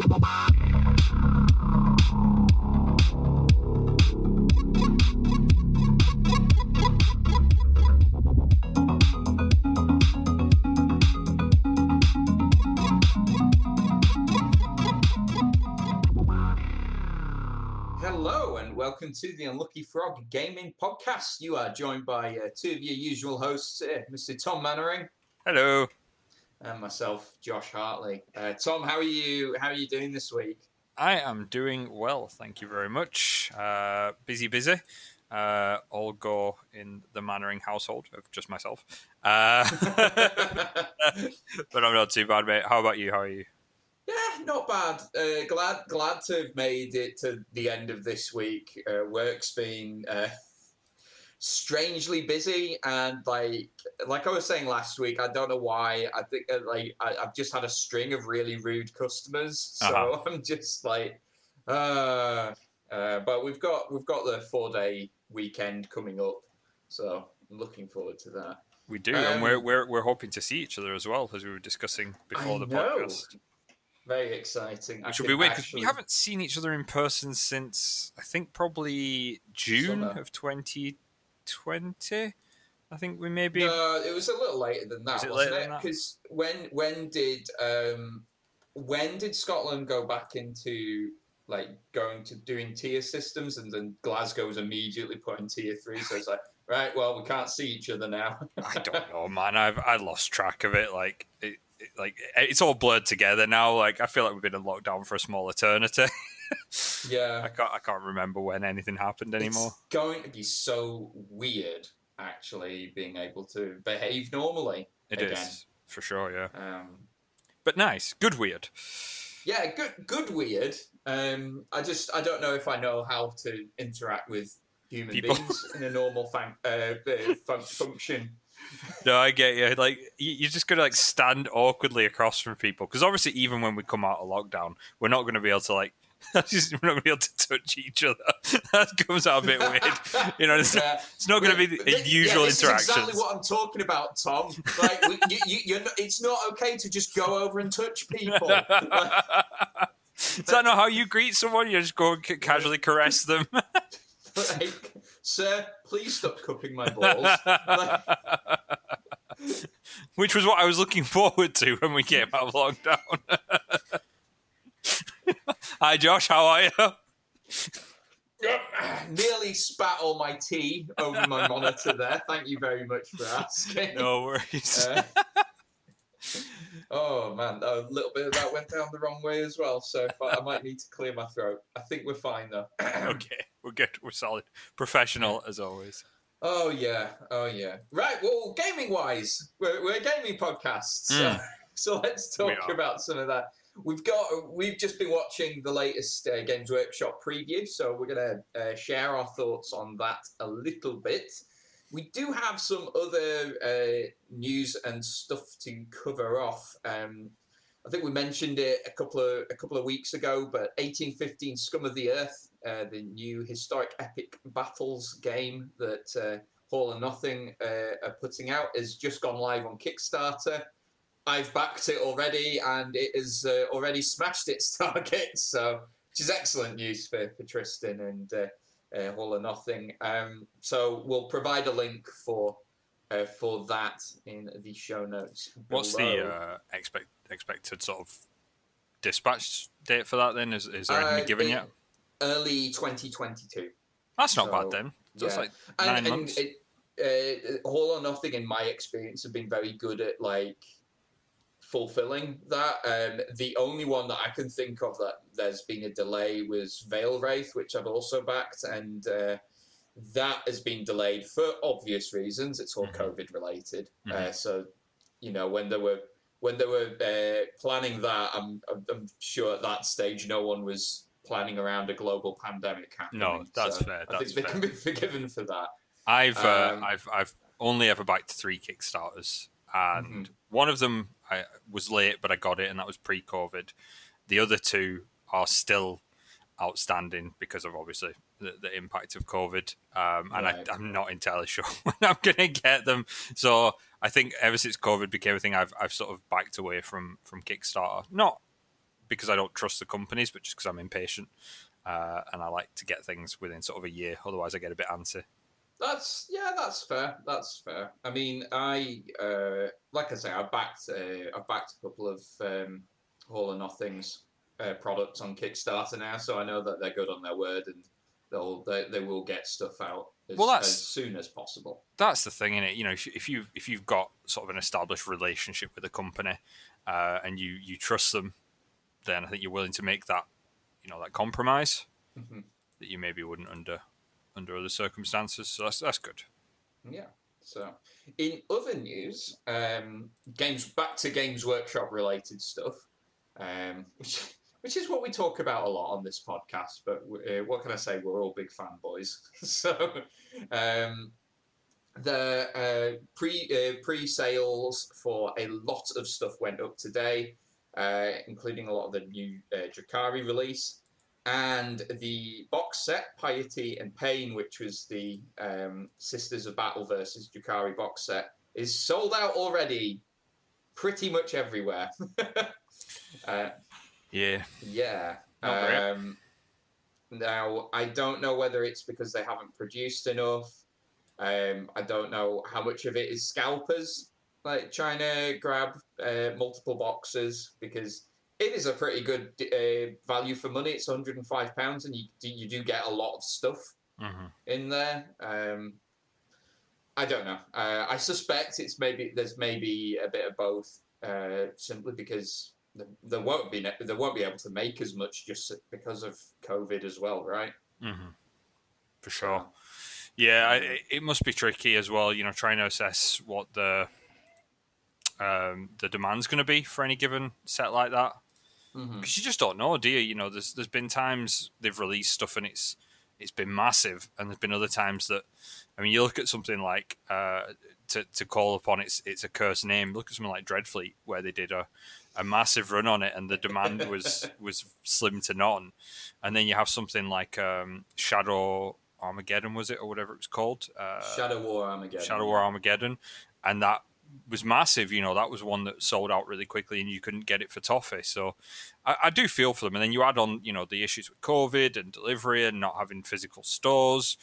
Hello and welcome to the Unlucky Frog Gaming Podcast. You are joined by uh, two of your usual hosts, uh, Mr. Tom Mannering Hello. And myself, Josh Hartley. Uh, Tom, how are you? How are you doing this week? I am doing well, thank you very much. Uh, busy, busy. Uh, all go in the Mannering household of just myself. Uh, but I'm not too bad, mate. How about you? How are you? Yeah, not bad. Uh, glad glad to have made it to the end of this week. Uh, work's been uh, strangely busy, and like like I was saying last week, I don't know why. I think uh, like I, I've just had a string of really rude customers, so Uh-huh. I'm just like, uh, uh, but we've got we've got the four day weekend coming up, so I'm looking forward to that. We do, Um, and we're, we're we're hoping to see each other as well, as we were discussing before I the know. podcast. Very exciting. I Which will be weird because actually- we haven't seen each other in person since I think probably June Summer. of 2020. I think we maybe No, it was a little later than that, Was it wasn't it? Because when when did um when did Scotland go back into like going to doing tier systems, and then Glasgow was immediately put in tier three? So it's like, right, well, we can't see each other now. I don't know, man. I've I lost track of it. Like it, it- like it's all blurred together now. Like I feel like we've been in lockdown for a small eternity. I yeah, can't I can't remember when anything happened anymore. It's going to be so weird, actually, being able to behave normally. It is again. for sure, yeah. Um, But nice, good, weird. yeah, good, good, weird. Um, I just, I don't know if I know how to interact with human People. beings in a normal fun- uh, fun- function. No, I get you. Like you, you just gotta like stand awkwardly across from people because obviously, even when we come out of lockdown, we're not going to be able to like. just- we're not going to be able to touch each other. that comes out a bit weird. You know, it's, Yeah. it's not going to be the Th- usual yeah. Is exactly what I'm talking about, Tom. Like, we, you, you, you're not, it's not okay to just go over and touch people. Like, Is that not how you greet someone? You just go and casually caress them. like, sir, please stop cupping my balls. Like, Which was what I was looking forward to when we came out of lockdown. Hi, Josh. How are you? nearly spat all my tea over my monitor there. Thank you very much for asking. No worries. Uh, oh man, a little bit of that went down the wrong way as well. So I, I might need to clear my throat. I think we're fine though. okay, we're good. We're solid. Professional as always. Oh yeah, oh yeah. Right. Well, gaming wise, we're, we're a gaming podcast, so, Mm. so let's talk about some of that. We've got we've just been watching the latest uh, Games Workshop preview, so we're gonna uh, share our thoughts on that a little bit. We do have some other uh, news and stuff to cover off. Um, I think we mentioned it a couple of a couple of weeks ago, but 1815 Scum of the Earth, uh, the new historic epic battles game that uh, Hall and Nothing uh, are putting out, has just gone live on Kickstarter. I've backed it already, and it has uh, already smashed its target, so which is excellent news for, for Tristan and uh, uh, Hall and Nothing. Um, so we'll provide a link for uh, for that in the show notes. What's the uh, expect expected sort of dispatch date for that? Then is is there anything Uh, given yet? early 2022? That's not so, bad then. It's yeah. like nine and, and months. it, uh, Hall or Nothing, in my experience, have been very good at like fulfilling that. Um, the only one that I can think of that there's been a delay was Veilwraith, which I've also backed, and uh, that has been delayed for obvious reasons. It's all Mhm. COVID related. Uh, Mhm. so, you know, when they were when they were uh, planning that, I'm, I'm sure at that stage no one was planning around a global pandemic happening. No, that's So fair, I think they fair. can be forgiven for that. I've uh, um, I've I've only ever backed three Kickstarters, and Mm-hmm. one of them I was late, but I got it, and that was pre-COVID. The other two are still outstanding because of obviously the, the impact of COVID, um, and Right. I, I'm not entirely sure when I'm going to get them. So I think ever since COVID became a thing, I've I've sort of backed away from from Kickstarter. Not because I don't trust the companies, but just because I'm impatient uh, and I like to get things within sort of a year. Otherwise, I get a bit antsy. That's yeah, that's fair. That's fair. I mean, I uh, like I say, I backed uh, I backed a couple of um, Hall or Nothings uh, products on Kickstarter now, so I know that they're good on their word and they'll they, they will get stuff out as, Well, as soon as possible. That's the thing in it. You know, if, if you if you've got sort of an established relationship with a company uh, and you you trust them, then I think you're willing to make that you know that compromise Mhm. that you maybe wouldn't under under other circumstances. So that's that's good. Yeah. So, in other news, um, games back to Games Workshop related stuff, um, which which is what we talk about a lot on this podcast. But uh, what can I say? We're all big fanboys. so, um, the uh, pre uh, pre sales for a lot of stuff went up today, uh, including a lot of the new uh, Drukhari release and the box set Piety and Pain, which was the um, Sisters of Battle versus Drukhari box set, is sold out already, pretty much everywhere. uh, Yeah. yeah. Um, now I don't know whether it's because they haven't produced enough. Um, I don't know how much of it is scalpers like trying to grab uh, multiple boxes because it is a pretty good uh, value for money. It's 105 pounds, and you you do get a lot of stuff hmm in there. Um, I don't know. Uh, I suspect it's maybe there's maybe a bit of both, uh, simply because there won't be they won't be able to make as much just because of COVID as well, right? hmm For sure. Yeah, I, it- it must be tricky as well. You know, trying to assess what the um, the demand's going to be for any given set like that. Mm-hmm. because you just don't know, do you? You know, there's there's been times they've released stuff and it's it's been massive, and there's been other times that, I mean, you look at something like uh, to to call upon its it's a cursed name. Look at something like Dreadfleet, where they did a, a massive run on it, and the demand was was slim to none, and then you have something like um, Shadow Armageddon, was it or whatever it was called? Uh, Shadow War Armageddon. Shadow War Armageddon, and that was massive. You know, that was one that sold out really quickly, and you couldn't get it for toffee. So, I, I do feel for them. And then you add on, you know, the issues with COVID and delivery and not having physical stores.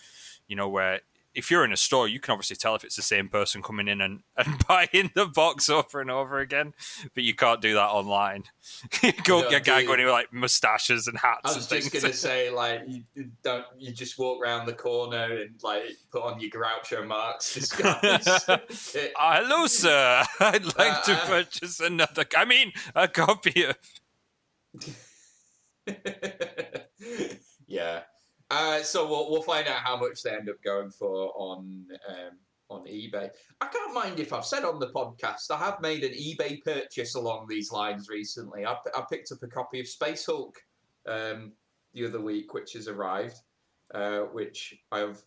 You know, where if you're in a store, you can obviously tell if it's the same person coming in and, and buying the box over and over again, but you can't do that online. you go No, get a guy going you? in with like mustaches and hats I was just gonna say, like, you don't you just walk around the corner and like put on your Groucho Marx disguise. Ah, hello, sir. I'd like to Uh, uh. purchase another. I mean, a copy of. yeah. Uh, so we'll we'll find out how much they end up going for on um, on eBay. I can't mind if I've said on the podcast I have made an eBay purchase along these lines recently. I, I picked up a copy of Space Hulk um, the other week, which has arrived, uh, which I've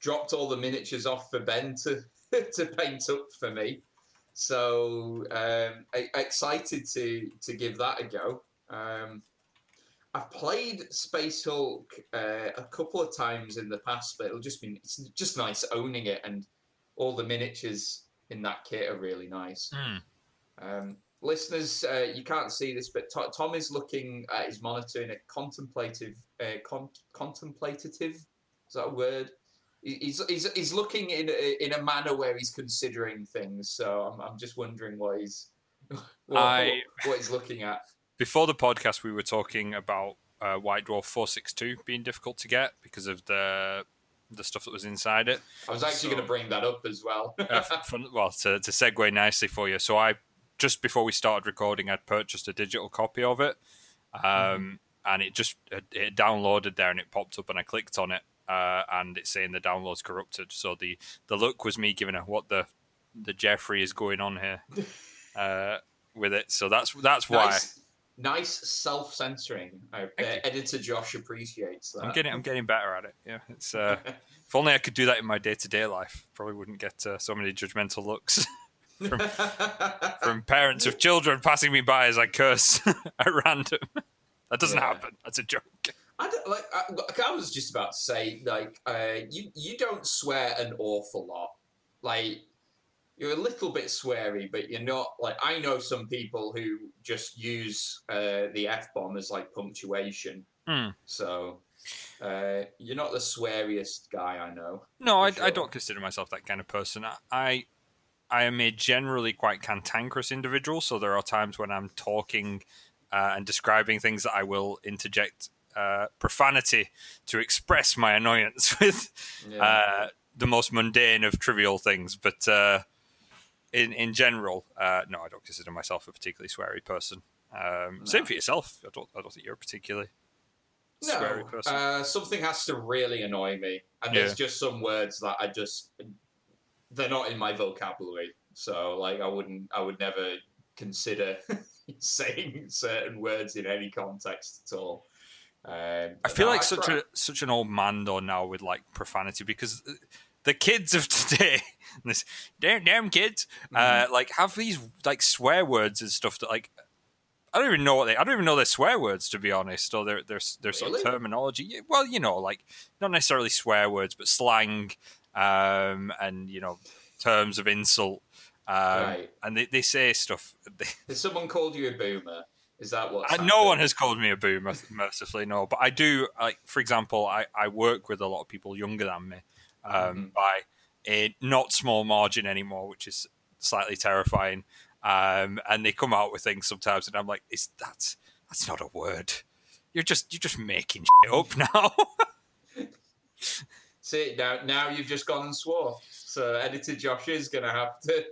dropped all the miniatures off for Ben to to paint up for me. So um, excited to to give that a go. Um, I've played Space Hulk uh, a couple of times in the past, but it'll just be it's just nice owning it, and all the miniatures in that kit are really nice. Hmm. Um, listeners, uh, you can't see this, but To- Tom is looking at his monitor in a contemplative, uh, con- contemplative. Is that a word? He's, he's, he's looking in a, in a manner where he's considering things. So I'm, I'm just wondering what he's what, I- what he's looking at. Before the podcast, we were talking about uh, White Dwarf 462 being difficult to get because of the the stuff that was inside it. I was actually So- going to bring that up as well. Uh, fun, well, to, to segue nicely for you. So I just before we started recording, I'd purchased a digital copy of it, um, and it just it, it downloaded there and it popped up, and I clicked on it, uh, and it's saying the download's corrupted. So the the look was me giving a what the the Jeffrey is going on here uh, with it. So that's that's why. nice, nice self-censoring. I, uh, Thank you. editor Josh appreciates that. I'm getting I'm getting better at it. Yeah, it's uh, if only I could do that in my day to day life. Probably wouldn't get uh, so many judgmental looks from parents of children passing me by as I curse at random. That doesn't Yeah. happen. That's a joke. I don't, like. I, I was just about to say, like, uh, you you don't swear an awful lot. Like, you're a little bit sweary, but you're not like I know some people who just use uh, the f bomb as like punctuation. Hmm. So uh, you're not the sweariest guy I know. No, I, For I don't consider myself that kind of person. I- I I am a generally quite cantankerous individual, so there are times when I'm talking uh, and describing things that I will interject uh, profanity to express my annoyance with Yeah. uh, the most mundane of trivial things. But uh, in in general, uh, no, I don't consider myself a particularly sweary person. Um, No. Same for yourself. I don't. I don't think you're a particularly sweary no, person. uh, something has to really annoy me, and there's just some words that I just they're not in my vocabulary. So like I wouldn't, I would never consider saying certain words in any context at all. Um, I feel no, like such try- a such an old man though now with like profanity because the kids of today, this damn damn kids, uh, like have these like swear words and stuff that like I don't even know what they I don't even know their swear words to be honest or their their their sort of terminology. Well, you know, like not necessarily swear words, but slang, um, and you know terms of insult. Um, Right. And they, they say stuff. Has someone called you a boomer? Is that what? uh, no one has called me a boomer, mercifully, no. But I do, like, for example, I, I work with a lot of people younger than me um, Mhm. by a not small margin anymore, which is slightly terrifying. Um, and they come out with things sometimes, and I'm like, "Is that's that's not a word? You're just you're just making shit up now." See now, now you've just gone and swore. So editor Josh is gonna have to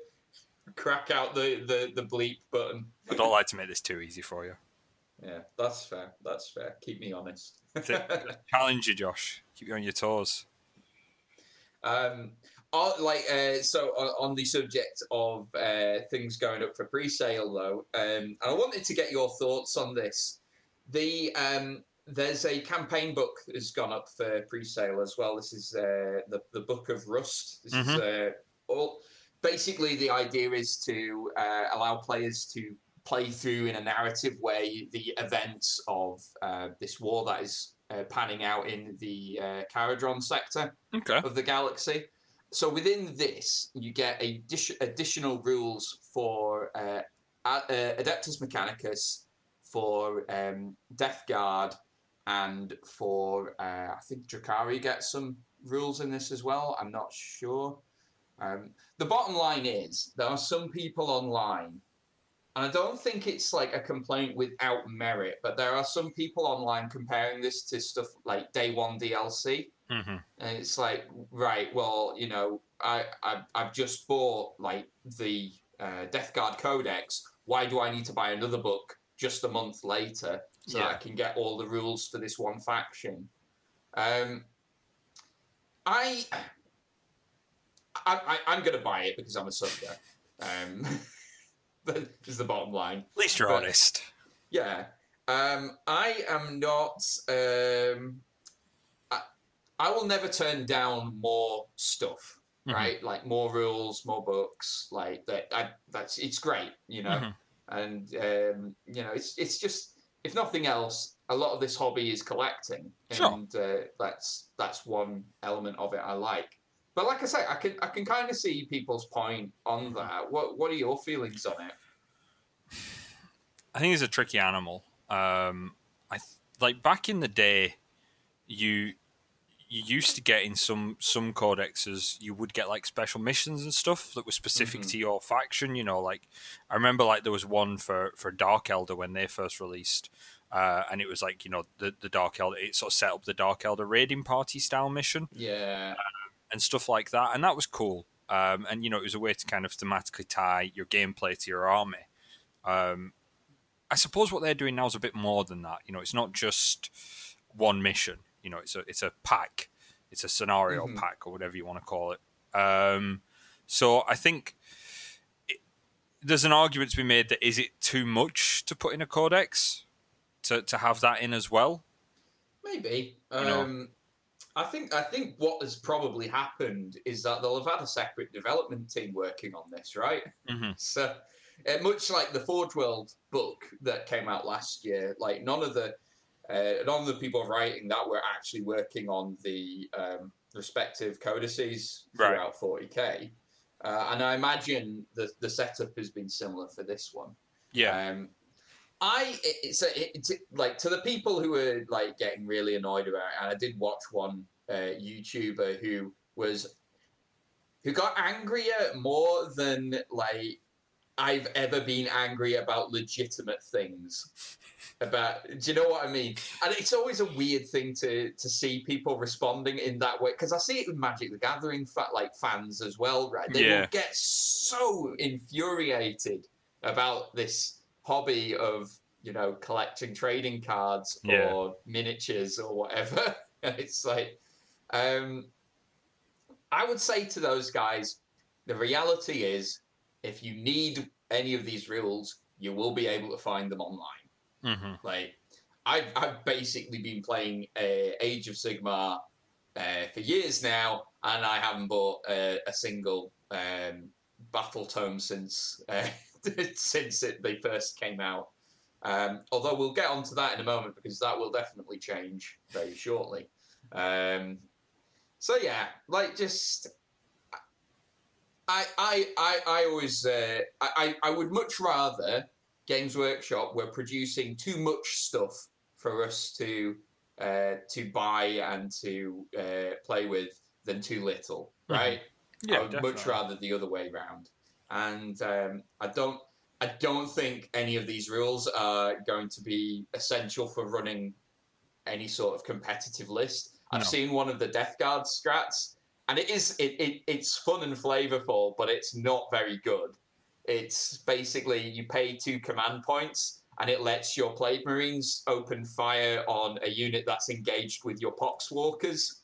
crack out the the, the bleep button. I don't like to make this too easy for you. Yeah, that's fair. That's fair. Keep me honest. Challenge you, Josh. Keep you on your toes. um, oh, like uh, so on, on the subject of uh, things going up for pre-sale though, um, and I wanted to get your thoughts on this. The um, there's a campaign book that's gone up for pre-sale as well. This is uh, the the Book of Rust. This is uh, all. Basically, the idea is to uh, allow players to play through in a narrative way the events of uh, this war that is uh, panning out in the uh, Charadon sector Okay. of the galaxy. So within this, you get a additional rules for uh, A- uh, Adeptus Mechanicus, for um, Death Guard, and for uh, I think Drukhari gets some rules in this as well. I'm not sure. Um, the bottom line is there are some people online, and I don't think it's like a complaint without merit, but there are some people online comparing this to stuff like Day One DLC. hmm And it's like, right, well, you know, I, I I've just bought like the uh, Death Guard Codex. Why do I need to buy another book just a month later so that I can get all the rules for this one faction? Um, I, I, I I'm gonna buy it because I'm a sucker. Um, is the bottom line. At least you're But- honest. Yeah. Um, I am not. Um, I, I will never turn down more stuff. Mhm. Right, like more rules, more books, like that. I, that's it's great, you know, Mhm. and um, you know, it's it's just if nothing else, a lot of this hobby is collecting, Sure. and uh, that's that's one element of it I like. But like I say, I can I can kind of see people's point on that. What what are your feelings on it? I think it's a tricky animal. Um, I th- like back in the day, you you used to get in some some codexes, you would get like special missions and stuff that were specific Mhm. to your faction. You know, like I remember like there was one for for Dark Eldar when they first released. Uh, and it was like you know the the Dark Eldar. It sort of set up the Dark Eldar raiding party style mission Yeah, and stuff like that, and that was cool. Um, and you know, it was a way to kind of thematically tie your gameplay to your army. Um, I suppose what they're doing now is a bit more than that. You know, it's not just one mission. You know, it's a it's a pack, it's a scenario Mhm. pack or whatever you want to call it. Um, so I think it, there's an argument to be made that is it too much to put in a codex to to have that in as well? maybe. You know. I think I think what has probably happened is that they'll have had a separate development team working on this, right? Mm-hmm. So, uh, much like the Forge World book that came out last year, like none of the uh, none of the people writing that were actually working on the um, respective codices Right. throughout 40k. uh, and I imagine the the setup has been similar for this one. Yeah. Um, I it's a, it's like to the people who were like getting really annoyed about it. And I did watch one uh, YouTuber who was who got angrier more than like I've ever been angry about legitimate things. About do you know what I mean? And it's always a weird thing to to see people responding in that way because I see it with Magic the Gathering fa- like fans as well, right? They Yeah. will get so infuriated about this hobby of you know collecting trading cards Yeah. or miniatures or whatever. It's like, um, I would say to those guys, the reality is, if you need any of these rules, you will be able to find them online. hmm Like, I've, I've basically been playing uh, Age of Sigmar uh, for years now, and I haven't bought uh, a single um, battle tome since uh, since it, they first came out. Um, although we'll get onto that in a moment because that will definitely change very shortly. Um, so yeah, like just I I I, I always uh, I I would much rather Games Workshop were producing too much stuff for us to uh, to buy and to uh, play with than too little, Mhm. right? Yeah. I would much rather the other way round. And um, I don't I don't think any of these rules are going to be essential for running any sort of competitive list. I've seen one of the Death Guard strats, and it is it, it it's fun and flavorful, but it's not very good. It's basically you pay two command points, and it lets your Plague Marines open fire on a unit that's engaged with your Poxwalkers.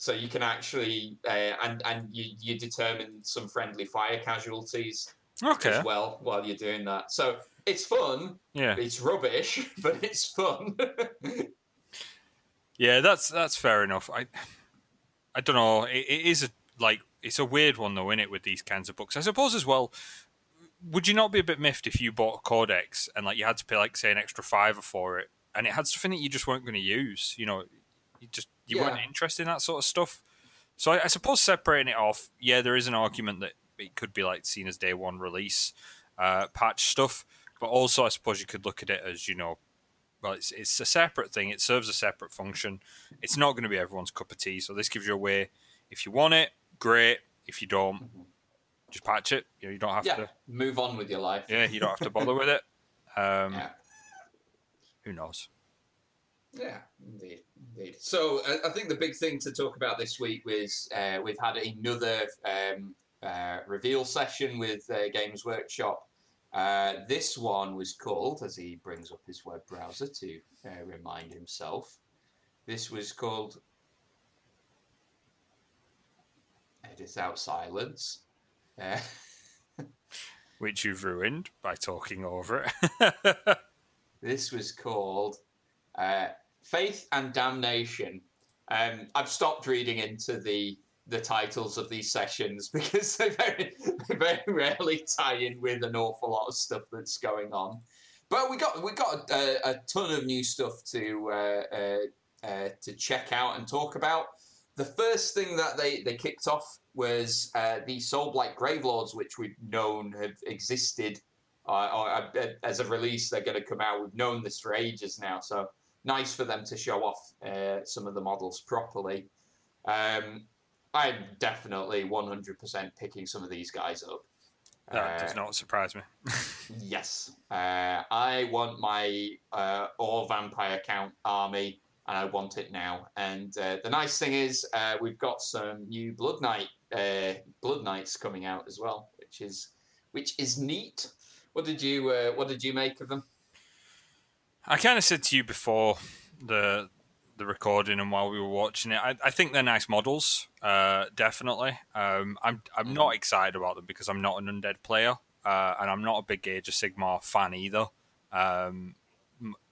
So you can actually uh, and and you, you determine some friendly fire casualties Okay. as well while you're doing that. So it's fun. Yeah. It's rubbish, but it's fun. Yeah, that's that's fair enough. I I don't know. It, it is a like it's a weird one though, in it with these kinds of books. I suppose as well. Would you not be a bit miffed if you bought a codex and like you had to pay like say an extra fiver for it, and it had something that you just weren't going to use? You know, you just you weren't interested in that sort of stuff. So I, I suppose separating it off, yeah, there is an argument that it could be like seen as day one release uh, patch stuff, but also I suppose you could look at it as you know well, it's it's a separate thing. It serves a separate function. It's not going to be everyone's cup of tea. So this gives you a way. If you want it, great. If you don't, just patch it. You know, you don't have yeah, to. move on with your life. Yeah, you don't have to bother with it. Um, Yeah. Who knows? Yeah, indeed, indeed. So I, I think the big thing to talk about this week was uh, we've had another um, uh, reveal session with uh, Games Workshop. Uh, this one was called, as he brings up his web browser to uh, remind himself, this was called Edit Out Silence. Uh, Which you've ruined by talking over it. This was called uh, Faith and Damnation. Um, I've stopped reading into the the titles of these sessions because they very, very rarely tie in with an awful lot of stuff that's going on. But we got we got a, a ton of new stuff to uh, uh, uh, to check out and talk about. The first thing that they, they kicked off was uh, the Soulblight Gravelords, which we've known have existed uh, or, uh, as a release, they're going to come out. We've known this for ages now, so nice for them to show off uh, some of the models properly. Um, I'm definitely 100% picking some of these guys up. that does Uh, not surprise me. Yes, uh, I want my uh, all vampire count army, and I want it now. And uh, the nice thing is, uh, we've got some new Blood Knight, uh, Blood Knights coming out as well, which is which is neat. What did you uh, What did you make of them? I kind of said to you before the the recording and while we were watching it, I, I think they're nice models, uh, definitely. Um, I'm I'm not excited about them because I'm not an undead player, uh, and I'm not a big Age of Sigmar fan either. Um,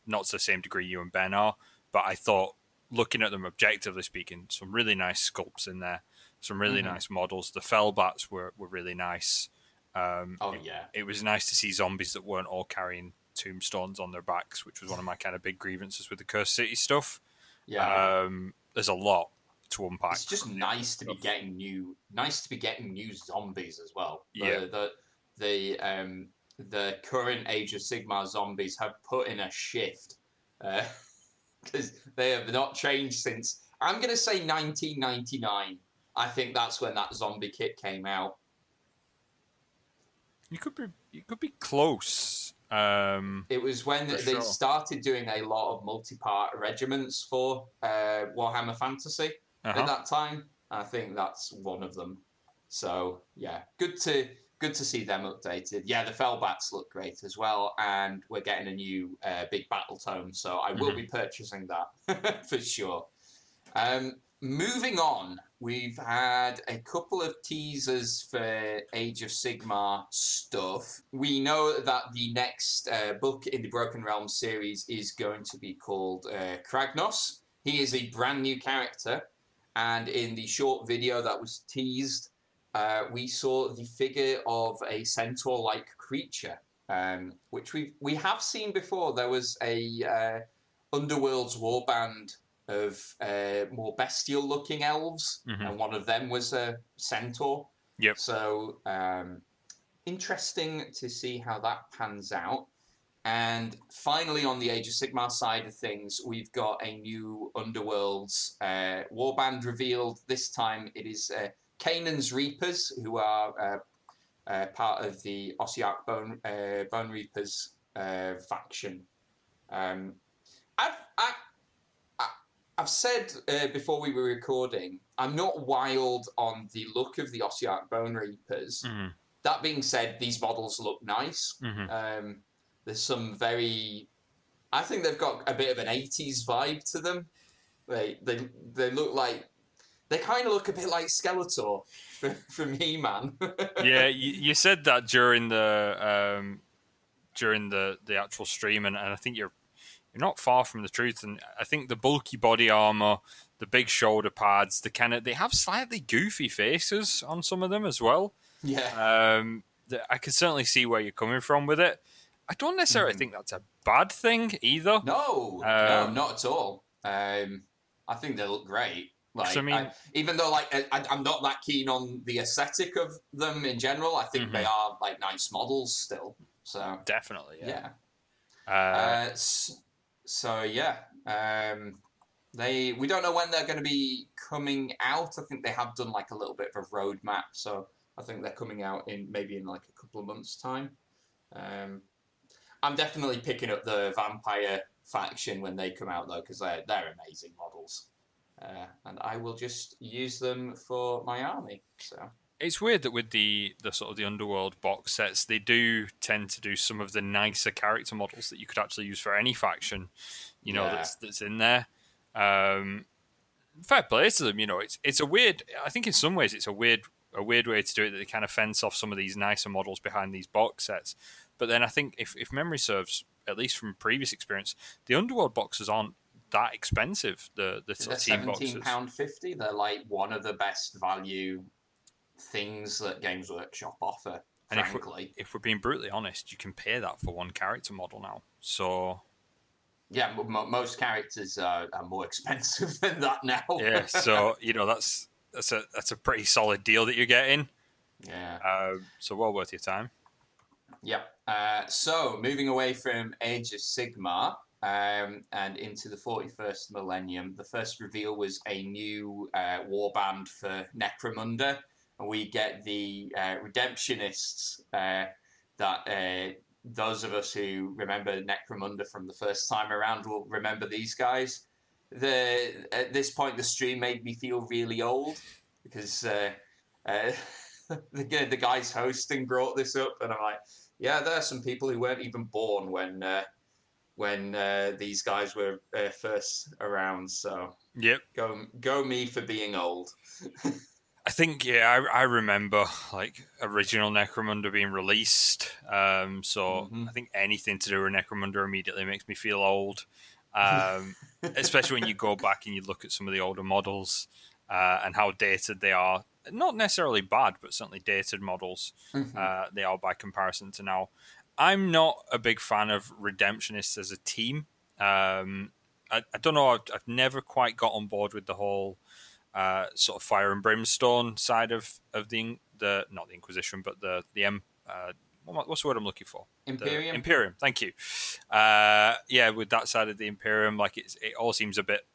not to the same degree you and Ben are, but I thought looking at them objectively speaking, some really nice sculpts in there, some really Mhm. nice models. The Fellbats were were really nice. Um, Oh yeah, it was nice to see zombies that weren't all carrying tombstones on their backs, which was one of my kind of big grievances with the Cursed City stuff. yeah, Um, there's a lot, to unpack. It's just nice to be getting new, nice to be getting new zombies as well. The, Yeah. The the um the current Age of Sigmar zombies have put in a shift because they have not changed since. I'm gonna say 1999. I think that's when that zombie kit came out. You could be you could be close. Um, It was when they sure. started doing a lot of multi-part regiments for uh, Warhammer Fantasy. uh-huh. at that time. I think that's one of them. So yeah, good to good to see them updated. Yeah, the Fellbats look great as well, and we're getting a new uh, big battle tome, so I will be purchasing that for sure. Um, moving on, we've had a couple of teasers for Age of Sigmar stuff. We know that the next uh, book in the Broken Realms series is going to be called uh, Kragnos. He is a brand new character, and in the short video that was teased, uh, we saw the figure of a centaur-like creature, um, which we we have seen before. There was a uh, Underworld's warband of uh, more bestial-looking elves, Mhm. and one of them was a centaur. Yep. So um, interesting to see how that pans out. And finally, on the Age of Sigmar side of things, we've got a new Underworlds uh, warband revealed. This time it is uh, Kainan's Reapers, who are uh, uh, part of the Ossiarch Bone, uh, Bone Reapers uh, faction. Um, I've, I, I've said uh, before we were recording, I'm not wild on the look of the Ossiarch Bone Reapers. Mhm, That being said, these models look nice. mhm. Um, there's some very, I think they've got a bit of an '80s vibe to them. They they they look like they kind of look a bit like Skeletor for, from He-Man. yeah, you, you said that during the um, during the, the actual stream, and, and I think you're you're not far from the truth. And I think the bulky body armor, the big shoulder pads, the kind of they have slightly goofy faces on some of them as well. yeah, Um, I can certainly see where you're coming from with it. I don't necessarily Mhm. think that's a bad thing either. no, no, Um, not at all. Um, I think they look great. Like, I mean- I- even though like I, I'm not that keen on the aesthetic of them in general, I think they are like nice models still. So Definitely, yeah. yeah. Uh, Uh, so yeah, um, they we don't know when they're going to be coming out. I think they have done like a little bit of a roadmap, so I think they're coming out in maybe in like a couple of months' time. Um, I'm definitely picking up the vampire faction when they come out though, because they're they're amazing models, uh, and I will just use them for my army. So it's weird that with the the sort of the underworld box sets, they do tend to do some of the nicer character models that you could actually use for any faction, you know, Yeah. that's that's in there. Um, fair play to them, you know. It's it's a weird. I think in some ways it's a weird a weird way to do it that they kind of fence off some of these nicer models behind these box sets. But then I think if if memory serves, at least from previous experience, the underworld boxes aren't that expensive. The the they're team seventeen pound fifty. They're like one of the best value things that Games Workshop offer. And if we- Frankly, if we're being brutally honest, you can pay that for one character model now. So yeah, mo- most characters are, are more expensive than that now. yeah, so you know that's that's a that's a pretty solid deal that you're getting. yeah. Uh, so well worth your time. Yep. Uh, so moving away from Age of Sigmar um, and into the 41st millennium, the first reveal was a new uh, warband for Necromunda, and we get the uh, Redemptionists uh, that. Uh, those of us who remember Necromunda from the first time around will remember these guys. The at this point, the stream made me feel really old because uh, uh, the the guys hosting brought this up, and I'm like, yeah, there are some people who weren't even born when uh, when uh, these guys were uh, first around. So Yep. go go me for being old. I think yeah, I, I remember like original Necromunda being released. Um, so Mhm. I think anything to do with Necromunda immediately makes me feel old. Um, especially when you go back and you look at some of the older models uh, and how dated they are. Not necessarily bad, but certainly dated models. Mhm. uh, they are by comparison to now. I'm not a big fan of Redemptionists as a team. Um, I, I don't know. I've, I've never quite got on board with the whole uh, sort of fire and brimstone side of of the the not the Inquisition, but the the M. Uh, what's the word I'm looking for? Imperium. The Imperium. Thank you. Uh, yeah, with that side of the Imperium, like it's, it all seems a bit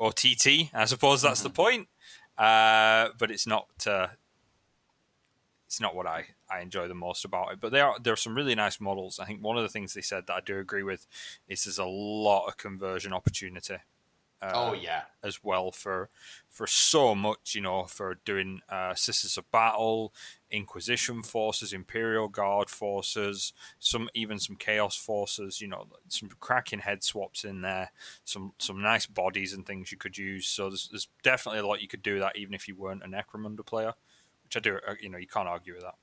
OTT. I suppose that's mm-hmm. the point. Uh, but it's not. Uh, it's not what I, I enjoy the most about it. But there are there are some really nice models. I think one of the things they said that I do agree with is there's a lot of conversion opportunity uh, oh yeah, as well for for so much. You know, for doing uh, Sisters of Battle, Inquisition forces, Imperial Guard forces, some even some Chaos forces. You know, some cracking head swaps in there, some some nice bodies and things you could use. So there's, there's definitely a lot you could do that even if you weren't a Necromunda player, which I do. Uh, you know, you can't argue with that.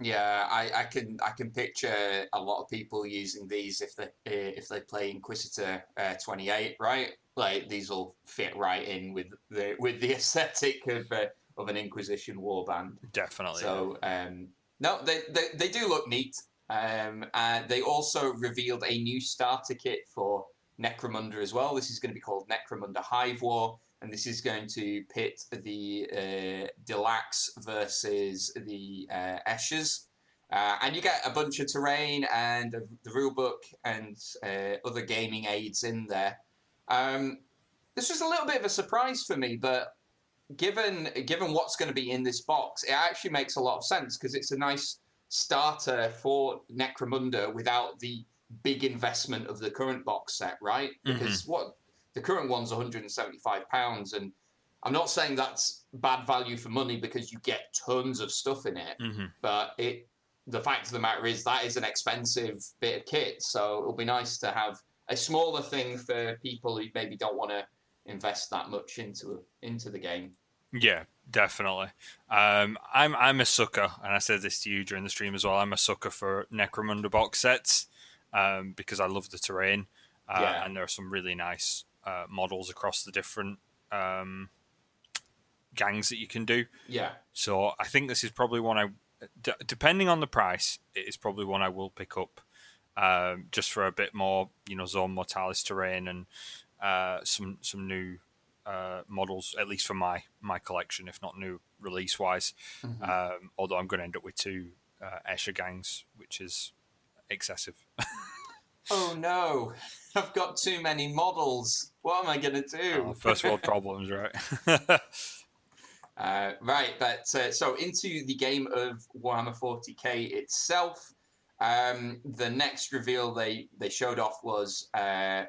Yeah, I, I can I can picture a lot of people using these if they if they play Inquisitor uh, twenty eight, right? Like these will fit right in with the with the aesthetic of uh, of an Inquisition warband. Definitely. So um, no, they, they they do look neat. Um, and they also revealed a new starter kit for Necromunda as well. This is going to be called Necromunda Hive War and this is going to pit the uh, Delaques versus the uh, Eschers. Uh, and you get a bunch of terrain and the rulebook and uh, other gaming aids in there. Um, this was a little bit of a surprise for me, but given given what's going to be in this box, it actually makes a lot of sense because it's a nice starter for Necromunda without the big investment of the current box set, right? Mm-hmm. Because mm-hmm. what the current one's 175 pounds, and I'm not saying that's bad value for money because you get tons of stuff in it, mm-hmm. but it the fact of the matter is that is an expensive bit of kit. So it'll be nice to have a smaller thing for people who maybe don't want to invest that much into into the game. Yeah, definitely. Um, I'm I'm a sucker, and I said this to you during the stream as well. I'm a sucker for Necromunda box sets um, because I love the terrain, uh, yeah. and there are some really nice uh, models across the different um, gangs that you can do. Yeah. So I think this is probably one I, d- depending on the price, it is probably one I will pick up, um, just for a bit more, you know, zone mortalis terrain and uh, some some new uh, models, at least for my my collection, if not new release wise. Mm-hmm. Um, although I'm going to end up with two uh, Escher gangs, which is excessive. oh no! I've got too many models. What am I going to do? Oh, first world problems, right? uh, right, but uh, so into the game of Warhammer 40k itself. Um, the next reveal they, they showed off was uh,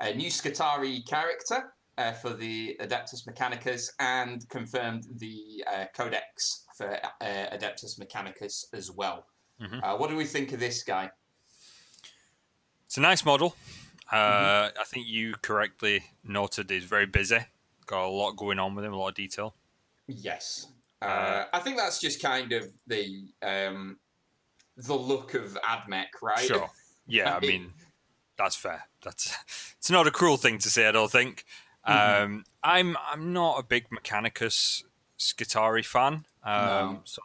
a new Skitarii character uh, for the Adeptus Mechanicus and confirmed the uh, codex for uh, Adeptus Mechanicus as well. Mm-hmm. what do we think of this guy? It's a nice model. Uh, mm-hmm. I think you correctly noted he's very busy. Got a lot going on with him, a lot of detail. Yes, uh, I think that's just kind of the um, the look of Admech, right? Sure. Yeah, I mean that's fair. That's it's not a cruel thing to say. I don't think. Mm-hmm. Um, I'm I'm not a big Mechanicus Skitarii fan, um, no. so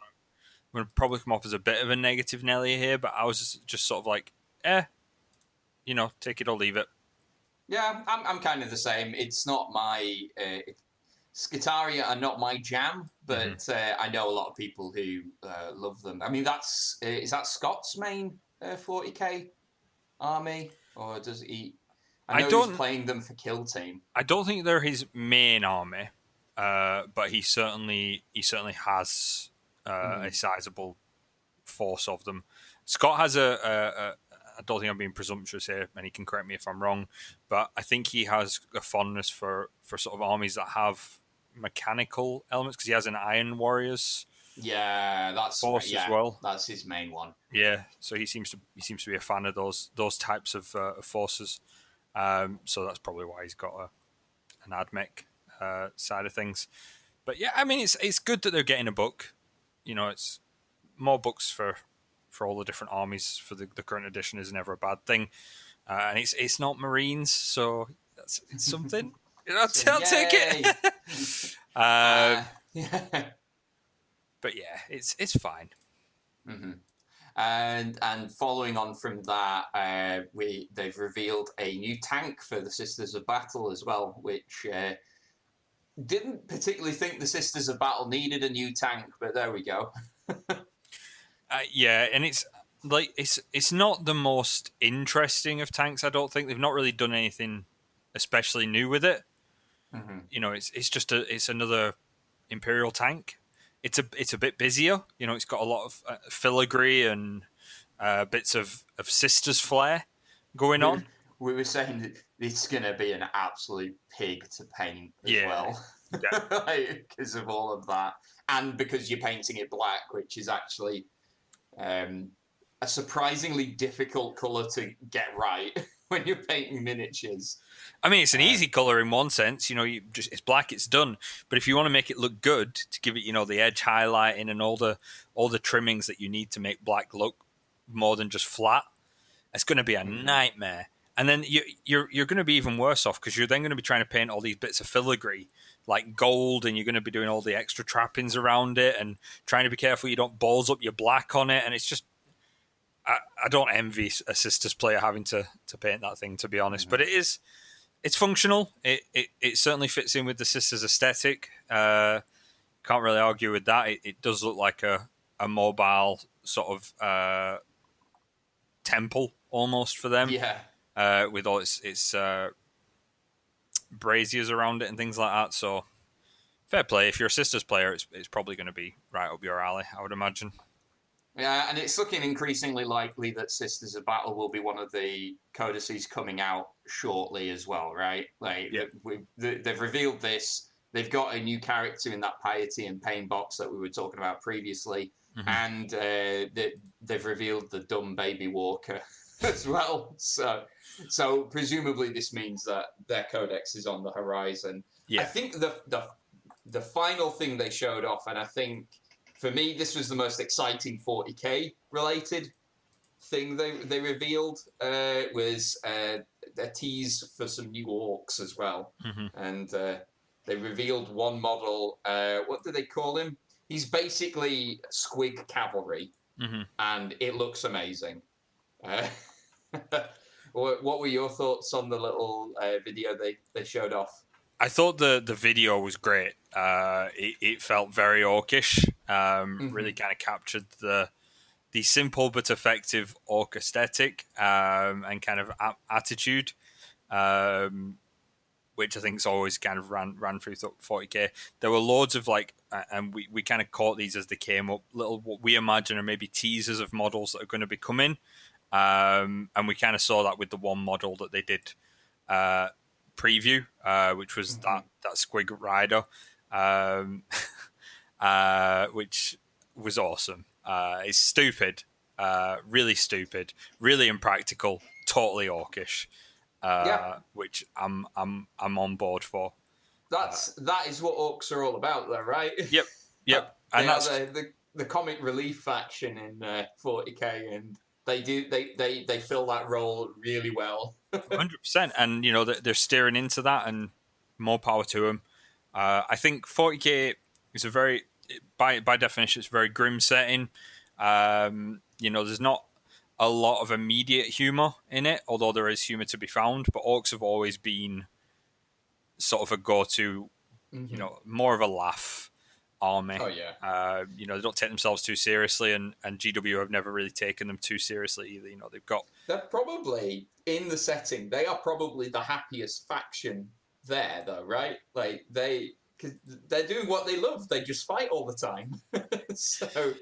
I'm to probably come off as a bit of a negative Nelly here. But I was just sort of like, eh, you know, take it or leave it. Yeah, I'm, I'm kind of the same. It's not my. Uh, Skitarii are not my jam, but mm-hmm. uh, I know a lot of people who uh, love them. I mean, that's uh, is that Scott's main 40k uh, army, or does he? I know I don't, he's playing them for Kill Team. I don't think they're his main army, uh, but he certainly he certainly has mm. a sizable force of them. Scott has a, I don't think I'm being presumptuous here, and he can correct me if I'm wrong, but I think he has a fondness for for sort of armies that have mechanical elements because he has an Iron Warriors. Yeah, that's force yeah, as well. That's his main one. Yeah, so he seems to he seems to be a fan of those those types of, uh, forces. Um, so that's probably why he's got a an Admech uh, side of things. But yeah, I mean, it's it's good that they're getting a book. You know, it's more books for for all the different armies for the, the current edition is never a bad thing. Uh, and it's it's not Marines, so that's it's something. Know, I'll, take it. uh, but yeah, it's it's fine. Mm-hmm. And and following on from that, uh, we they've revealed a new tank for the Sisters of Battle as well, which uh, didn't particularly think the Sisters of Battle needed a new tank, but there we go. uh, yeah, and it's like it's it's not the most interesting of tanks. I don't think they've not really done anything especially new with it. Mm-hmm. You know, it's it's just a it's another Imperial tank. It's a it's a bit busier. You know, it's got a lot of uh, filigree and uh, bits of of sisters flair going on. We were saying that it's going to be an absolute pig to paint as Yeah. well. because of all of that. And because you're painting it black, which is actually um, a surprisingly difficult colour to get right when you're painting miniatures. I mean, it's an easy color in one sense. You know, you just it's black, it's done. But if you want to make it look good, to give it, you know, the edge highlighting and all the all the trimmings that you need to make black look more than just flat, it's going to be a Mhm. nightmare. And then you, you're you're going to be even worse off because you're then going to be trying to paint all these bits of filigree like gold, and you're going to be doing all the extra trappings around it, and trying to be careful you don't balls up your black on it. And it's just I, I don't envy a sisters player having to to paint that thing to be honest, but it is it's functional. It, it it certainly fits in with the sisters aesthetic. Uh, can't really argue with that. It, it does look like a a mobile sort of uh, temple almost for them, Yeah. uh, with all its its uh, braziers around it and things like that. So fair play. If you're a sisters player, it's it's probably going to be right up your alley. I would imagine. Yeah, and it's looking increasingly likely that Sisters of Battle will be one of the codices coming out shortly as well, right? Like, Yeah. we, they, they've revealed this. They've got a new character in that Piety and Pain box that we were talking about previously, Mhm. and uh, they, they've revealed the dumb baby walker as well. So, so presumably this means that their codex is on the horizon. Yeah. I think the the the final thing they showed off, and I think for me this was the most exciting 40k related thing they they revealed uh, was uh, a tease for some new orcs as well, Mhm. and uh, they revealed one model. Uh, what do they call him? He's basically Squig cavalry, hmm and it looks amazing. Uh, what, what were your thoughts on the little uh, video they, they showed off? I thought the the video was great. Uh, it, it felt very orcish. Um, Mhm. Really kind of captured the the simple but effective orc aesthetic um, and kind of a- attitude, um, which I think is always kind of ran ran through forty k. There were loads of like, and we, we kind of caught these as they came up. Little what we imagine are maybe teasers of models that are going to be coming, um, and we kind of saw that with the one model that they did. Uh, preview, uh, which was Mhm. that that Squig Rider, um, uh, which was awesome. Uh, it's stupid, uh, really stupid, really impractical, totally orcish. Uh, Yeah. Which I'm I'm I'm on board for. That's that is what orcs are all about, though, right? Yep, Yep, and that's the, the the comic relief faction in uh, 40k, and they do they they they fill that role really well. hundred percent. And you know they're, they're steering into that, and more power to them. Uh, I think 40k is a very, by by definition, it's a very grim setting. Um, you know, there's not a lot of immediate humor in it, although there is humor to be found. But orcs have always been sort of a go-to, you know, more of a laugh army. Oh yeah. Uh, you know, they don't take themselves too seriously, and, and GW have never really taken them too seriously either. You know, they've got They're probably in the setting. They are probably the happiest faction there, though, right? Like they, cause they're doing what they love. They just fight all the time. so,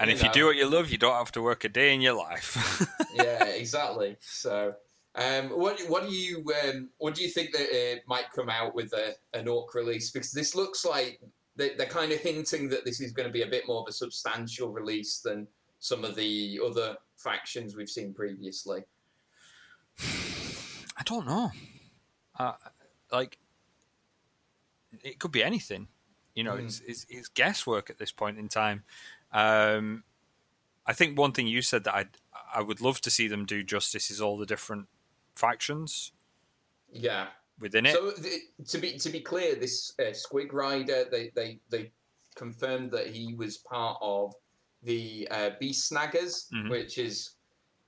And You if you know. do what you love, you don't have to work a day in your life. yeah, exactly. So, um, what what do you um, what do you think that uh, might come out with a, an orc release? Because this looks like they, they're kind of hinting that this is going to be a bit more of a substantial release than some of the other factions we've seen previously. I don't know. Uh, like, it could be anything. You know, Mm. it's, it's it's guesswork at this point in time. Um, I think one thing you said that I I would love to see them do justice is all the different factions Yeah. within it. So th- to be to be clear, this uh, Squig Rider, they, they they confirmed that he was part of the uh, Beast Snaggas, Mhm. which is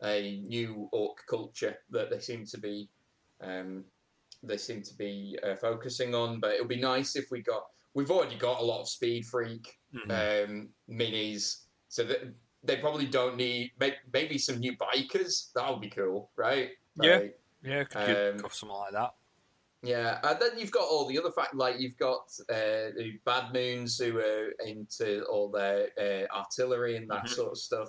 a new orc culture that they seem to be um, they seem to be uh, focusing on. But it would be nice if we got. We've already got a lot of Speed Freak Mhm. um, minis, so that they probably don't need maybe some new bikers. That would be cool, right? Yeah. Like, yeah, could um, something like that? yeah, and then you've got all the other fact, like you've got uh, the Bad Moons who are into all their uh, artillery and that Mhm. sort of stuff.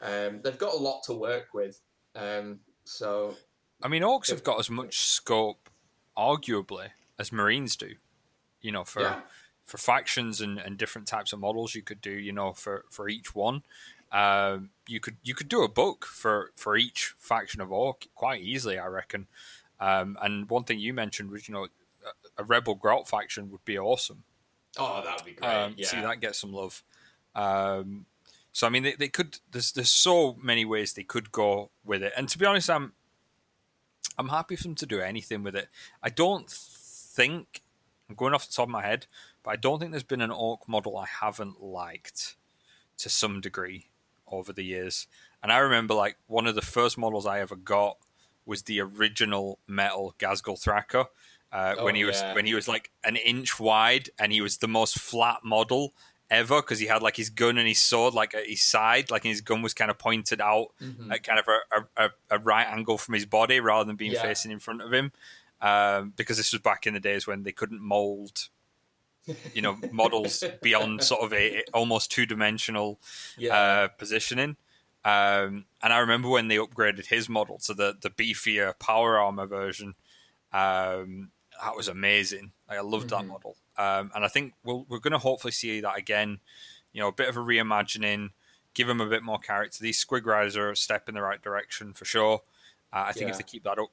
Um, they've got a lot to work with. Um, so I mean, orcs have got as much scope, arguably, as marines do. You know, for yeah, for factions and, and different types of models you could do. You know, for for each one, um, you could you could do a book for for each faction of orc quite easily, I reckon. Um, and one thing you mentioned was, you know, a, a rebel grot faction would be awesome. oh, that would be great. Um, yeah, See that get some love. Um, so I mean, they, they could. There's there's so many ways they could go with it. And to be honest, I'm I'm happy for them to do anything with it. I don't think I'm going off the top of my head, but I don't think there's been an orc model I haven't liked to some degree over the years. And I remember like one of the first models I ever got was the original metal Ghazghkull Thraka. Uh, Oh, when he was yeah. when he was like an inch wide and he was the most flat model ever because he had like his gun and his sword like at his side like his gun was kind of pointed out Mhm. at kind of a, a, a right angle from his body rather than being Yeah. facing in front of him um, because this was back in the days when they couldn't mold you know models beyond sort of a almost two-dimensional yeah, uh, positioning um, and I remember when they upgraded his model to the the beefier power armor version um, that was amazing like, I loved that Mhm. model um, and I think we'll, we're going to hopefully see that again you know a bit of a reimagining give them a bit more character these squig riders are a step in the right direction for sure uh, I think Yeah. if they keep that up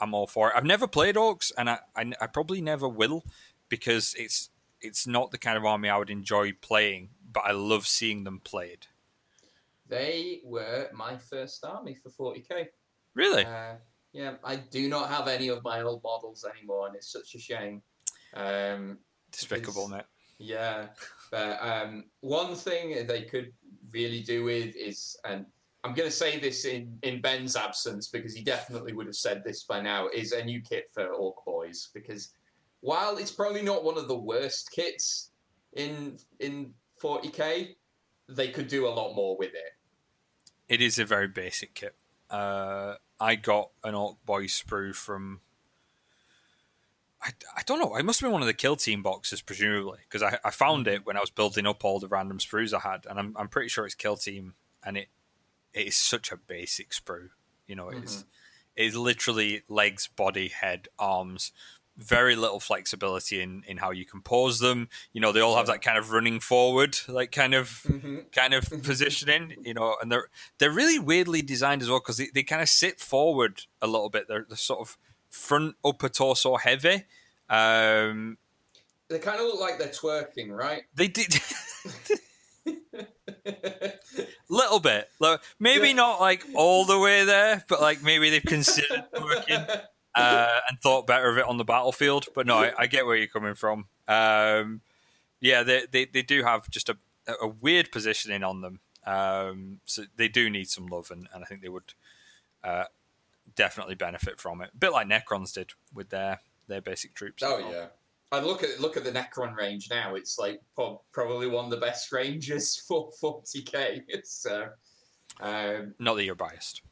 I'm all for it I've never played orcs and I, I, I probably never will because it's it's not the kind of army I would enjoy playing but I love seeing them played they were my first army for 40k. really Uh, yeah, I do not have any of my old models anymore, and it's such a shame. Um, despicable mate Yeah, but um, one thing they could really do with is, and I'm going to say this in, in Ben's absence because he definitely would have said this by now, is a new kit for Orc Boys. Because while it's probably not one of the worst kits in in 40k, they could do a lot more with it. it is a very basic kit. Uh, I got an Orc Boy sprue from. I, I don't know. It must have been one of the Kill Team boxes, presumably, because I, I found it when I was building up all the random sprues I had, and I'm, I'm pretty sure it's Kill Team, and it it is such a basic sprue. You know, it's it's literally legs, body, head, arms. Very little flexibility in, in how you can pose them. You know, they all have that kind of running forward, like kind of Mm-hmm. kind of positioning, you know, and they're they're really weirdly designed as well because they, they kind of sit forward a little bit. They're, they're sort of front upper torso heavy. Um, They kind of look like they're twerking, right? they did little bit, like, maybe Yeah. not like all the way there, but like maybe they've considered working uh, and thought better of it on the battlefield. But no, I, I get where you're coming from. Um, yeah, they, they they do have just a a weird positioning on them. Um, so they do need some love, and, and I think they would uh, definitely benefit from it. A bit like Necrons did with their their basic troops. Oh yeah. I look at look at the Necron range now. It's like probably one of the best ranges for 40k. So, um, Not that you're biased.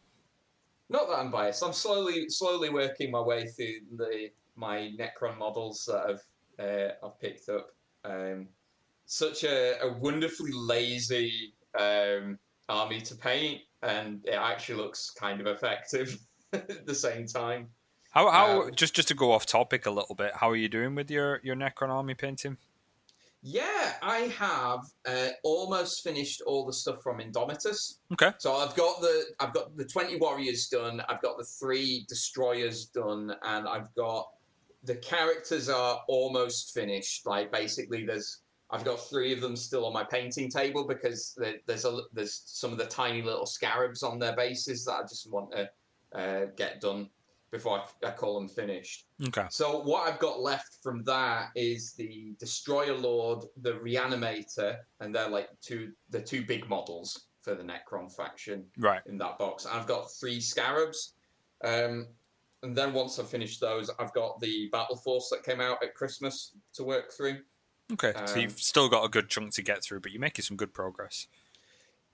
not that I'm biased. I'm slowly slowly working my way through the my Necron models that I've uh, I've picked up. Um, such a, a wonderfully lazy um, army to paint, and it actually looks kind of effective at the same time. How how Um, just just to go off topic a little bit, how are you doing with your your Necron army painting? Yeah, I have uh, almost finished all the stuff from Indomitus. Okay. So I've got the I've got the twenty warriors done. I've got the three destroyers done, and I've got the characters are almost finished. Like basically, there's I've got three of them still on my painting table because there's a there's some of the tiny little scarabs on their bases that I just want to uh, get done before I, I call them finished. Okay. So what I've got left from that is the Destroyer Lord, the Reanimator, and they're like two the two big models for the Necron faction Right. in that box. I've got three Scarabs. Um, and then once I've finished those, I've got the Battle Force that came out at Christmas to work through. Okay, so Um, you've still got a good chunk to get through, but you're making some good progress.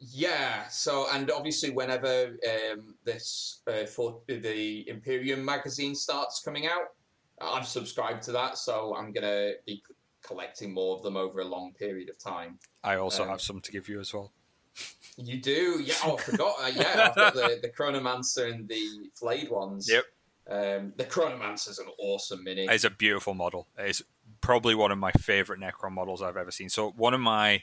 Yeah. So, and obviously, whenever um, this uh, for the Imperium magazine starts coming out, I've subscribed to that, so I'm gonna be c- collecting more of them over a long period of time. I also Um, have some to give you as well. You do, yeah. Oh, I forgot. Uh, yeah, I've got the the Chronomancer and the Flayed ones. Yep. Um, the is an awesome mini. It's a beautiful model. It's probably one of my favorite Necron models I've ever seen. So one of my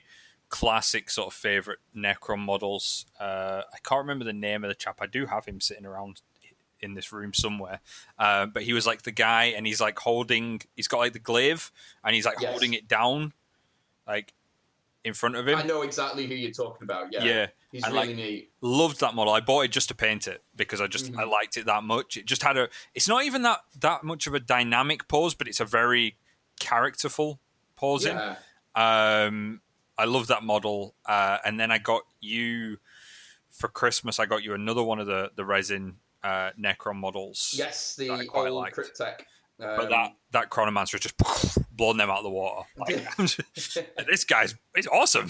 classic sort of favorite Necron models. Uh, I can't remember the name of the chap. I do have him sitting around in this room somewhere. Uh, but he was like the guy, and he's like holding. He's got like the glaive, and he's like Yes. holding it down, like in front of him. I know exactly who you're talking about. Yeah, yeah. he's and, really like, neat. loved that model. I bought it just to paint it because I just I Mhm. liked it that much. It just had a. It's not even that that much of a dynamic pose, but it's a very characterful posing. Yeah, Um, I love that model. Uh, and then I got you for Christmas. I got you another one of the the resin uh, Necron models. yes, the I quite old liked. Cryptek. But Um, that that Chronomancer just blown them out of the water. Like, this guy's he's awesome.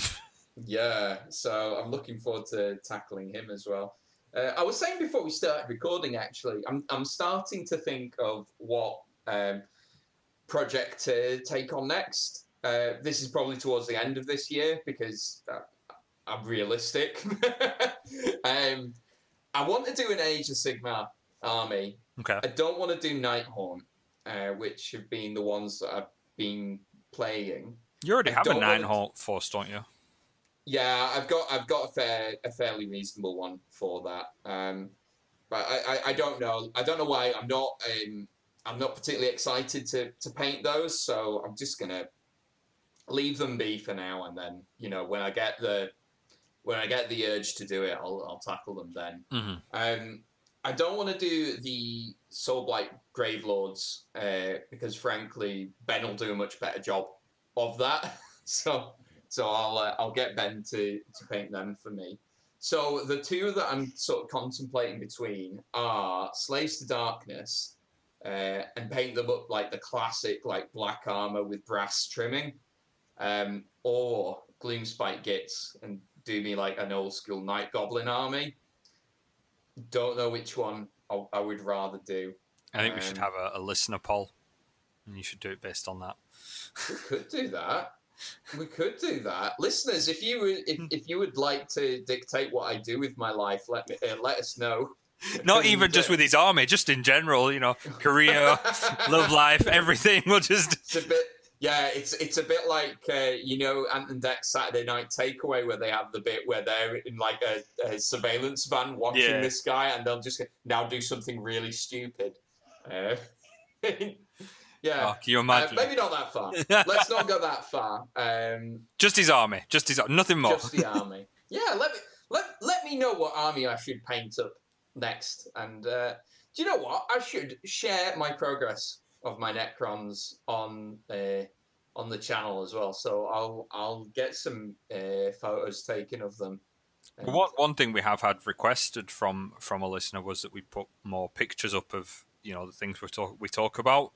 Yeah, so I'm looking forward to tackling him as well. Uh, I was saying before we started recording, actually, I'm I'm starting to think of what um, project to take on next. Uh, this is probably towards the end of this year because I'm realistic. um, I want to do an Age of Sigmar army. Okay. I don't want to do Nighthaunt, uh, which have been the ones that I've been playing. You already I have a nine wanna- force, don't you? Yeah, I've got I've got a fair a fairly reasonable one for that. Um, but I, I, I don't know I don't know why I'm not um, I'm not particularly excited to, to paint those, so I'm just gonna leave them be for now, and then you know when I get the when I get the urge to do it, I'll I'll tackle them then. Mm-hmm. Um, I don't want to do the Soulblight Gravelords uh, because, frankly, Ben will do a much better job of that. so, so I'll uh, I'll get Ben to to paint them for me. So the two that I'm sort of contemplating between are Slaves to Darkness uh, and paint them up like the classic like black armor with brass trimming, um, or Gloomspite Gits and do me like an old school Night Goblin army don't know which one I, I would rather do. I think we should Um, have a, a listener poll, and you should do it based on that. We could do that. We could do that, listeners. If you would, if, if you would like to dictate what I do with my life, let me uh, let us know. Not And, even just uh, with his army, just in general. You know, career, love life, everything. We'll just It's a bit, yeah. It's it's a bit like uh, you know Ant and Dec's Saturday Night Takeaway, where they have the bit where they're in like a, a surveillance van watching Yeah. this guy, and they'll just now do something really stupid. Uh, yeah. oh, you Uh, imagine? maybe not that far. Let's not go that far. Um, just his army, just his nothing more. just the army. Yeah, let me let let me know what army I should paint up next. And uh, do you know what? I should share my progress of my Necrons on uh, on the channel as well. So I'll I'll get some uh, photos taken of them. Well, One one thing we have had requested from from a listener was that we put more pictures up of you know the things we talk we talk about.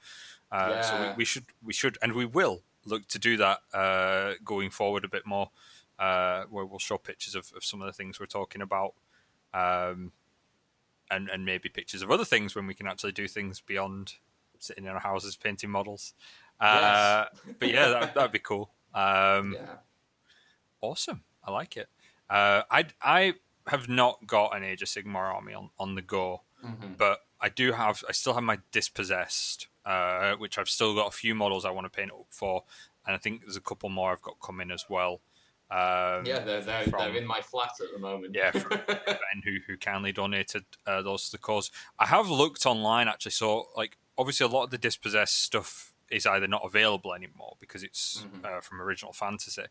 Uh, So we, we should we should and we will look to do that uh, going forward a bit more, uh, where we'll show pictures of, of some of the things we're talking about, um, and and maybe pictures of other things when we can actually do things beyond sitting in our houses painting models. Uh, But yeah, that that'd be cool. Um, yeah. Awesome. I like it. Uh, I I have not got an Age of Sigmar army on, on the go, Mhm. but I do have. I still have my Dispossessed, uh, which I've still got a few models I want to paint up for, and I think there's a couple more I've got coming as well. Um, Yeah, they're they're, from- they're in my flat at the moment. Yeah, from Ben who who kindly donated uh, those to the cause. I have looked online actually, so like obviously a lot of the dispossessed stuff is either not available anymore because it's Mhm. uh, from original fantasy,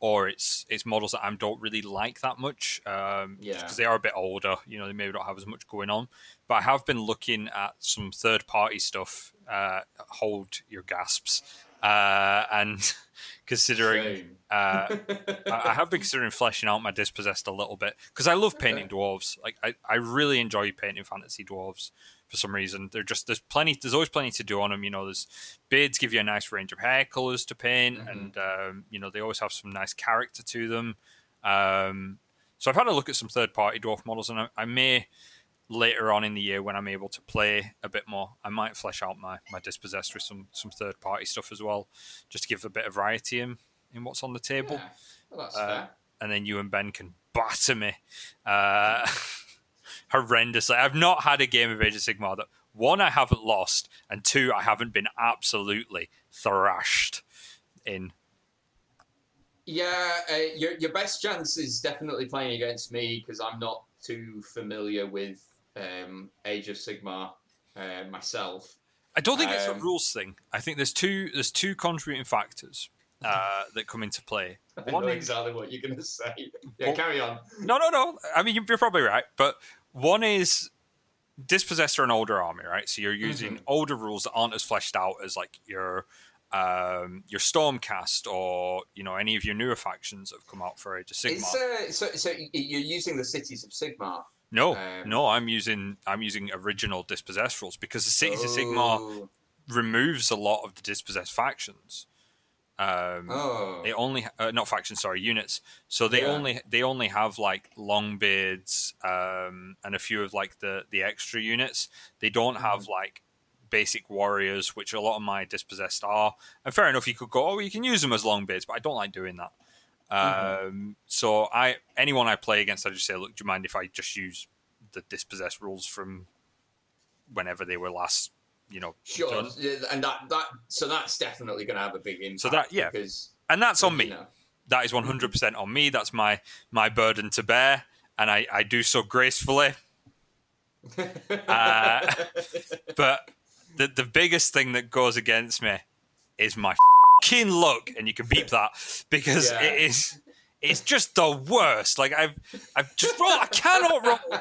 or it's it's models that I don't really like that much. Um, Yeah. because they are a bit older. You know, they maybe don't have as much going on. But I have been looking at some third party stuff. Uh, hold your gasps. Uh, and considering uh, I, I have been considering fleshing out my dispossessed a little bit because I love painting dwarves. Like I, I really enjoy painting fantasy dwarves, for some reason. They're just there's plenty. There's always plenty to do on them. You know, there's beards give you a nice range of hair colors to paint, Mhm. and um, you know they always have some nice character to them. Um, so I've had a look at some third party dwarf models, and I, I may later on in the year when I'm able to play a bit more, I might flesh out my my dispossessed with some some third party stuff as well, just to give a bit of variety in in what's on the table. Yeah. Well, that's Uh, fair. and then you and Ben can batter me uh, horrendously. I've not had a game of Age of Sigmar that one I haven't lost, and two I haven't been absolutely thrashed in. Yeah, uh, your your best chance is definitely playing against me because I'm not too familiar with um, Age of Sigmar uh, myself. I don't think it's a Um, rules thing. I think there's two there's two contributing factors uh, that come into play. I One know is- exactly what you're going to say. Yeah, Well- carry on. No, no, no. I mean, you're probably right. But one is dispossessor an older army, right? So you're using older rules that aren't as fleshed out as like your um, your Stormcast or you know any of your newer factions that have come out for Age of Sigmar. It's, uh, so, so you're using the cities of Sigmar. no, um, no, I'm using I'm using original dispossessed rules because the Cities of Sigmar Oh. removes a lot of the dispossessed factions. Um, Oh. They only uh, not factions, sorry, units. So they Yeah. only they only have like longbeards um, and a few of like the the extra units. They don't have Mm-hmm. like basic warriors, which a lot of my dispossessed are. And fair enough, you could go, oh, you can use them as long longbeards, but I don't like doing that. Mhm. Um, so I anyone I play against, I just say, look, do you mind if I just use the dispossessed rules from whenever they were last, you know, Sure, done? And that that so that's definitely going to have a big impact. So that- yeah. because And that's on me. know, that is 100% on me. That's my my burden to bear, and I, I do so gracefully. Uh, But the the biggest thing that goes against me is my fucking luck, and you can beep that because Yeah. it is it's just the worst. Like I've I've just rolled, I cannot roll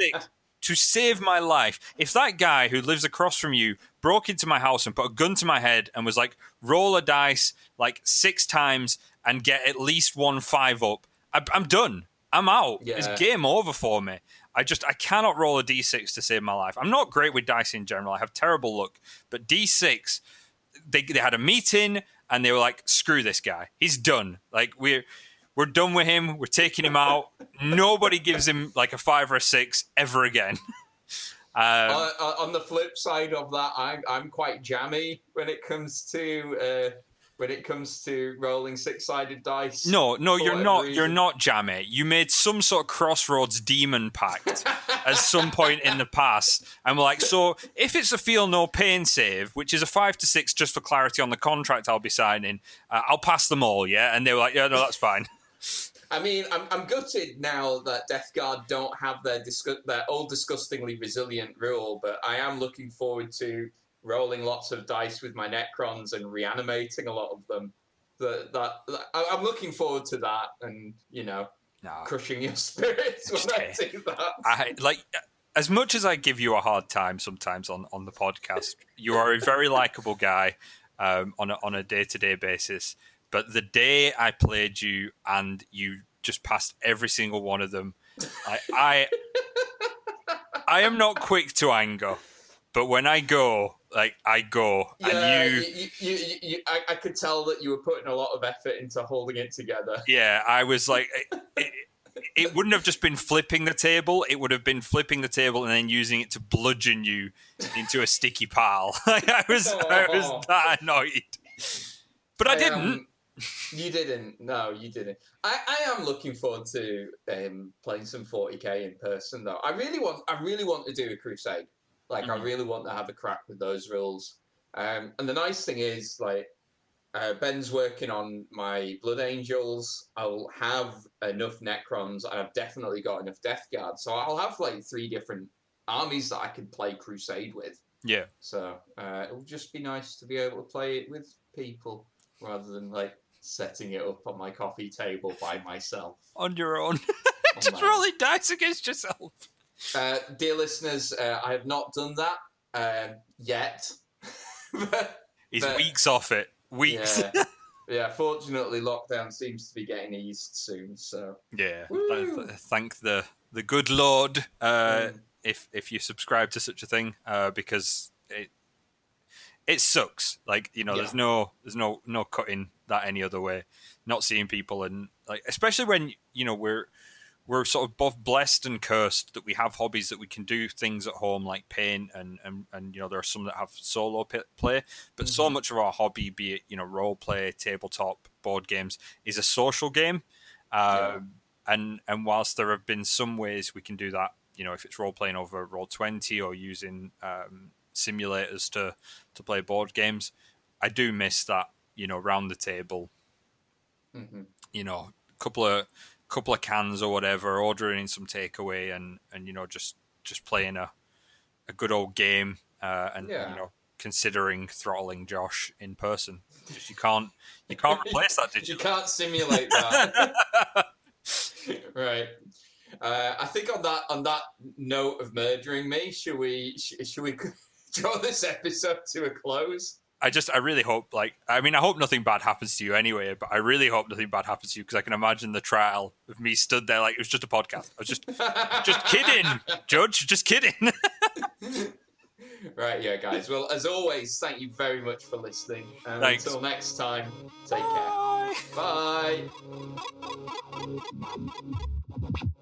six to save my life. If that guy who lives across from you broke into my house and put a gun to my head and was like, roll a dice like six times and get at least one five up, I, I'm done. I'm out. Yeah. It's game over for me. I just I cannot roll a d6 to save my life. I'm not great with dice in general. I have terrible luck, but d6 they they had a meeting and they were like, "Screw this guy. He's done. Like we're we're done with him. We're taking him out. Nobody gives him like a five or a six ever again." um, Uh, uh, on the flip side of that, I'm, I'm quite jammy when it comes to uh, when it comes to rolling six-sided dice. no, no, you're not. You're not jammy. You made some sort of crossroads demon pact at some point in the past, and we're like, so if it's a feel no pain save, which is a five to six, just for clarity on the contract I'll be signing, uh, I'll pass them all. Yeah, and they were like, yeah, no, that's fine. I mean, I'm, I'm gutted now that Death Guard don't have their disgu- their old disgustingly resilient rule, but I am looking forward to rolling lots of dice with my Necrons and reanimating a lot of them. That, that, that I'm looking forward to that, and you know, Nah. crushing your spirits when I do that. I like as much as I give you a hard time sometimes on on the podcast. You are a very likable guy um, on a, on a day to day basis. But the day I played you and you just passed every single one of them, I I, I am not quick to anger, but when I go, like I go, Yeah, and you. you, you, you, you, I, I could tell that you were putting a lot of effort into holding it together. Yeah, I was like, it, it, it wouldn't have just been flipping the table. It would have been flipping the table and then using it to bludgeon you into a sticky pile. I was, I Aw. was that annoyed, but I, didn't. um, you didn't. No, you didn't. I, I am looking forward to um, playing some 40k in person, though. I really want. I really want to do a crusade. Like, I Mhm. really want to have a crack with those rules. Um, and the nice thing is, like, uh, Ben's working on my Blood Angels. I'll have enough Necrons, and I've definitely got enough Death Guard. So I'll have like three different armies that I could play Crusade with. yeah, So uh, it would just be nice to be able to play it with people rather than like setting it up on my coffee table by myself. on your own, on just rolling dice against yourself. Uh, dear listeners, uh, I have not done that um, yet. But, He's But- weeks off it. Weeks. yeah, yeah. Fortunately, lockdown seems to be getting eased soon. So Yeah. Woo. th- th- Thank the the good Lord. Uh, Mm. if if you subscribe to such a thing uh, because it it sucks. Like you know, Yeah. there's no there's no no cutting that any other way. Not seeing people and like especially when you know we're we're sort of both blessed and cursed that we have hobbies that we can do things at home like paint and and, and you know there are some that have solo p- play but so much of our hobby be it you know role play tabletop board games is a social game Yeah. um, and and whilst there have been some ways we can do that you know if it's role playing over Roll20 or using um, simulators to to play board games i do miss that you know round the table hmm you know, couple of couple of cans or whatever, ordering some takeaway, and and you know just just playing a a good old game, uh, and Yeah. you know considering throttling Josh in person. Just you can't you can't replace that You can't simulate that. right. Uh, I think on that on that note of murdering me, should we should we draw this episode to a close? I just I really hope like I mean I hope nothing bad happens to you anyway, but I really hope nothing bad happens to you because I can imagine the trial of me stood there like it was just a podcast. I was just just kidding, Judge, just kidding. right, yeah, guys. Well, as always, thank you very much for listening. And Thanks. until next time, take care. Bye.